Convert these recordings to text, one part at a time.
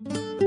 Música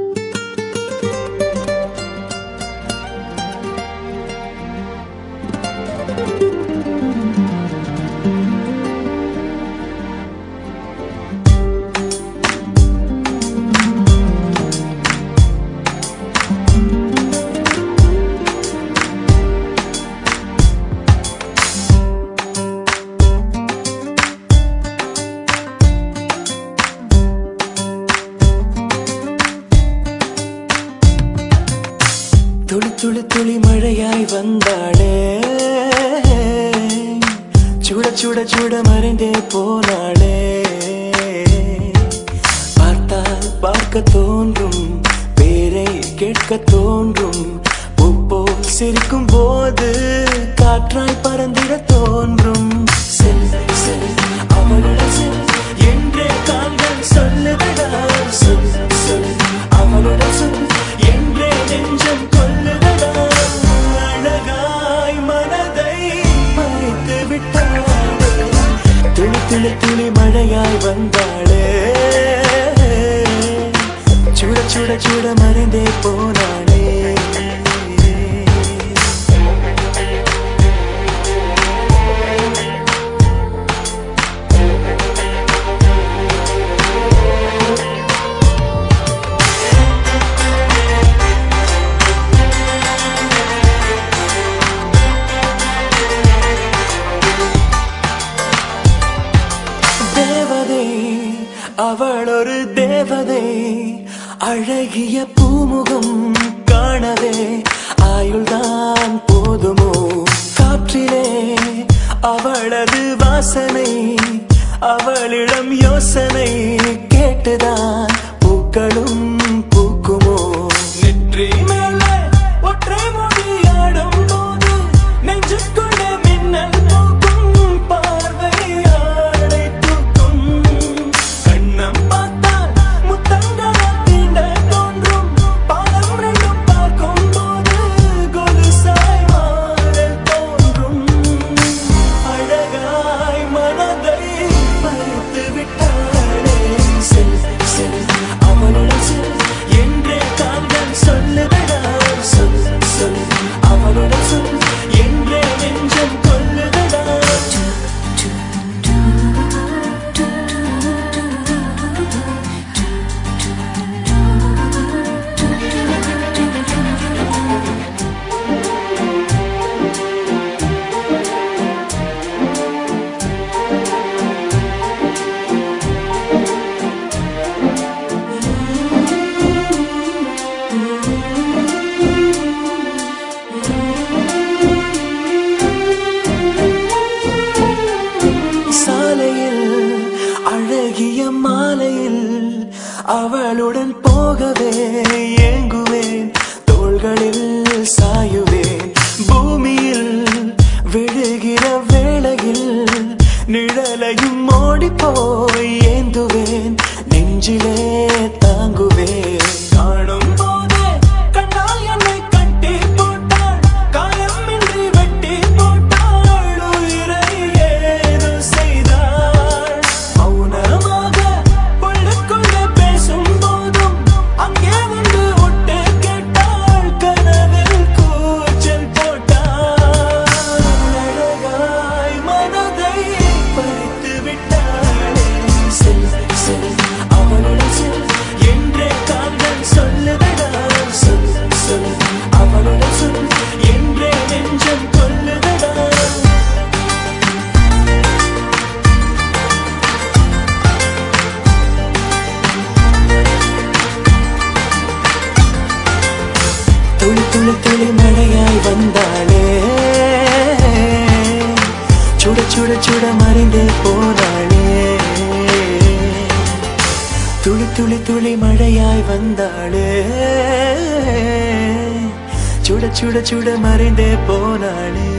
அழகிய பூமுகம் காணவே ஆயுள்தான் போதுமோ? காற்றிலே அவளது வாசனை அவளிடம் யோசனை கேட்டுதான் பூக்களும் வந்தாளே சுட சுட சுட மறைந்தே போனாளே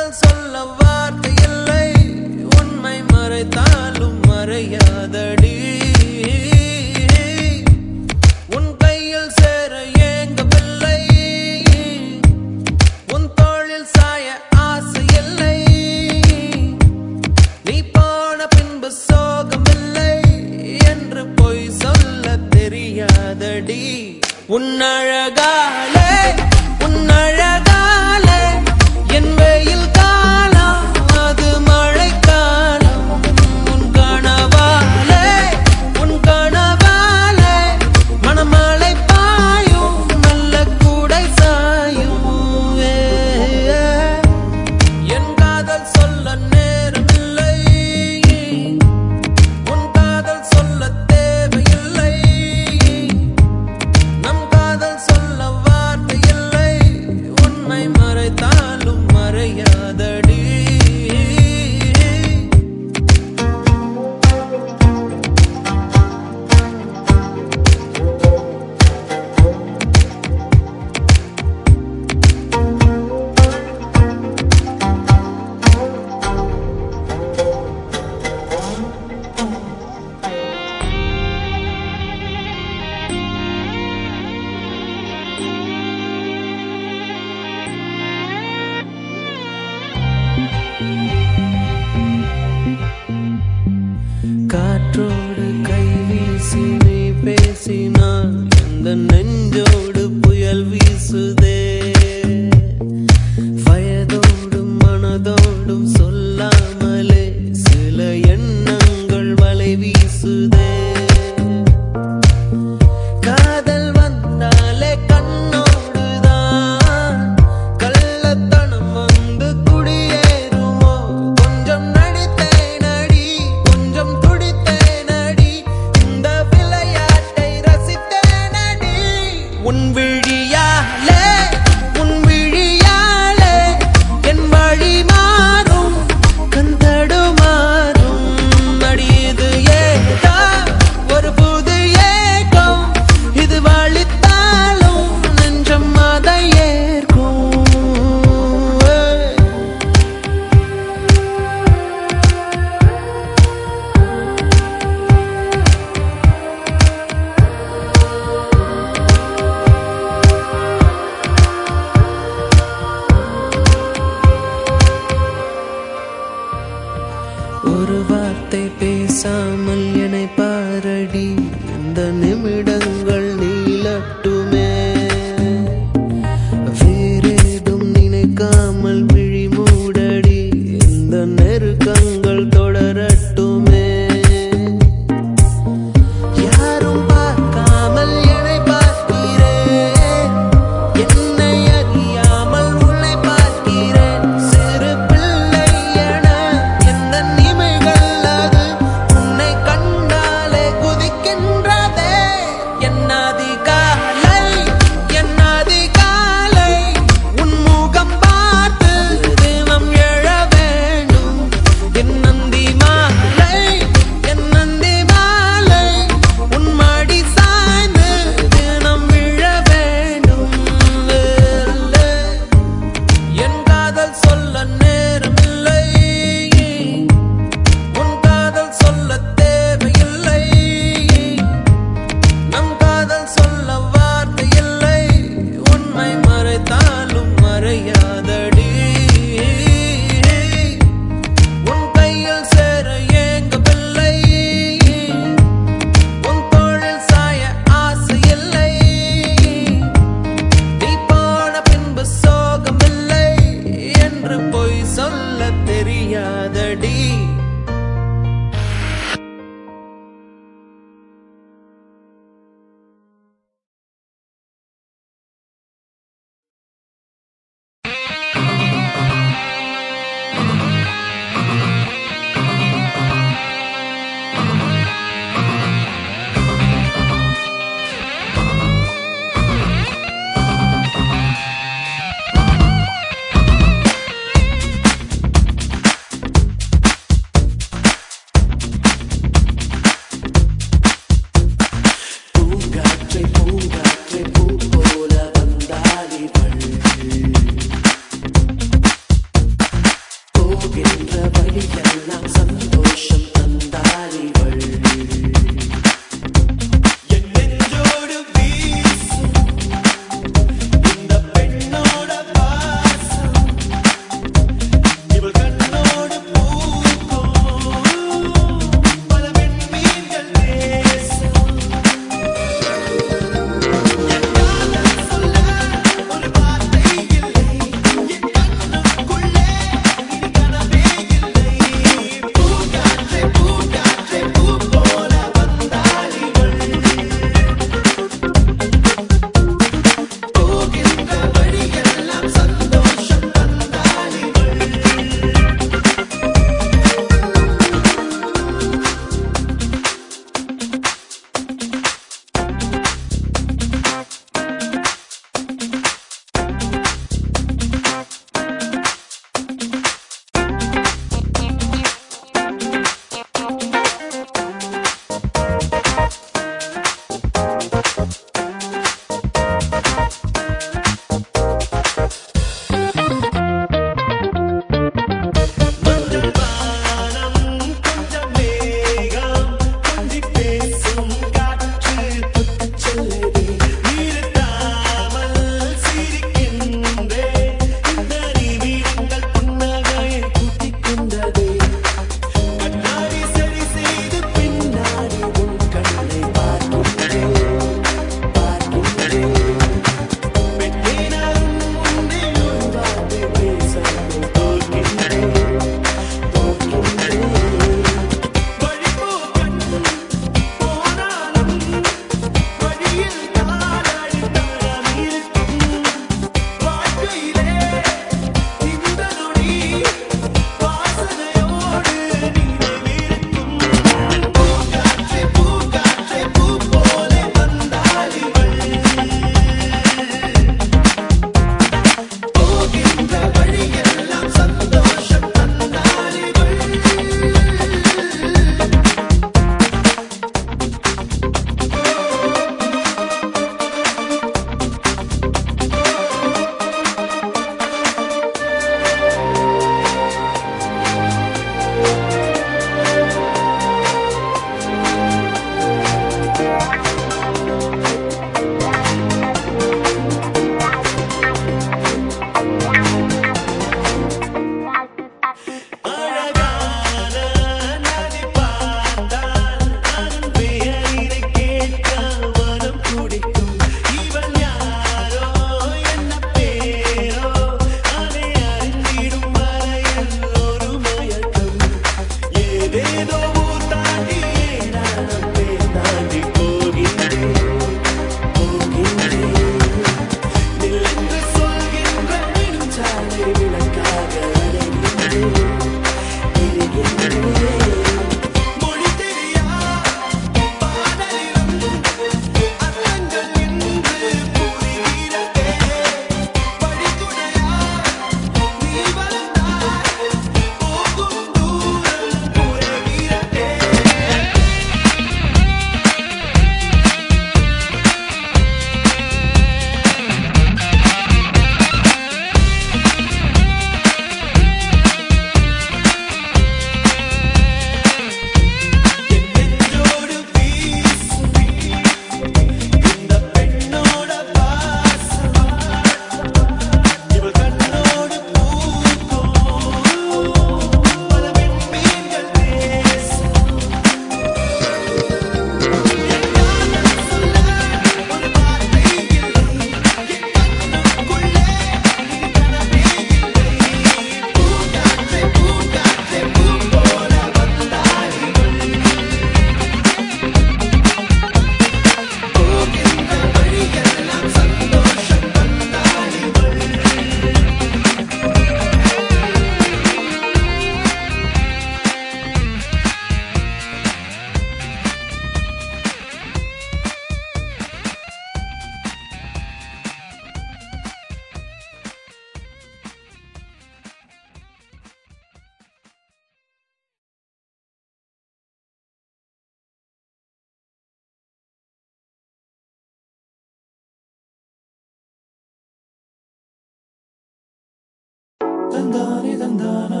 dun dun dun dun dun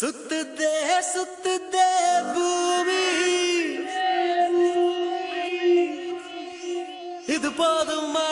சுத்துதே சுத்துதே பூமி. இது போதுமா?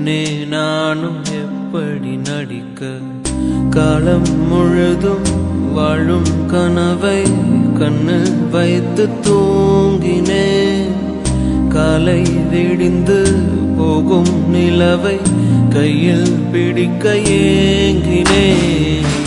முன்னே நானும் எப்படி நடிக்க? காலம் முழுதும் வாழும் கனவை கண்ணில் வைத்து தூங்கினேன். காலை விடிந்து போகும் நிலவை கையில் பிடிக்க ஏங்கினேன்.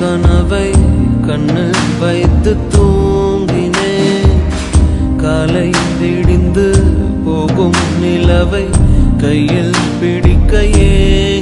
கனவை கண்ணில் வைத்து தூங்கினேன். காலை விடிந்து போகும் நிலவை கையில் பிடிக்கையே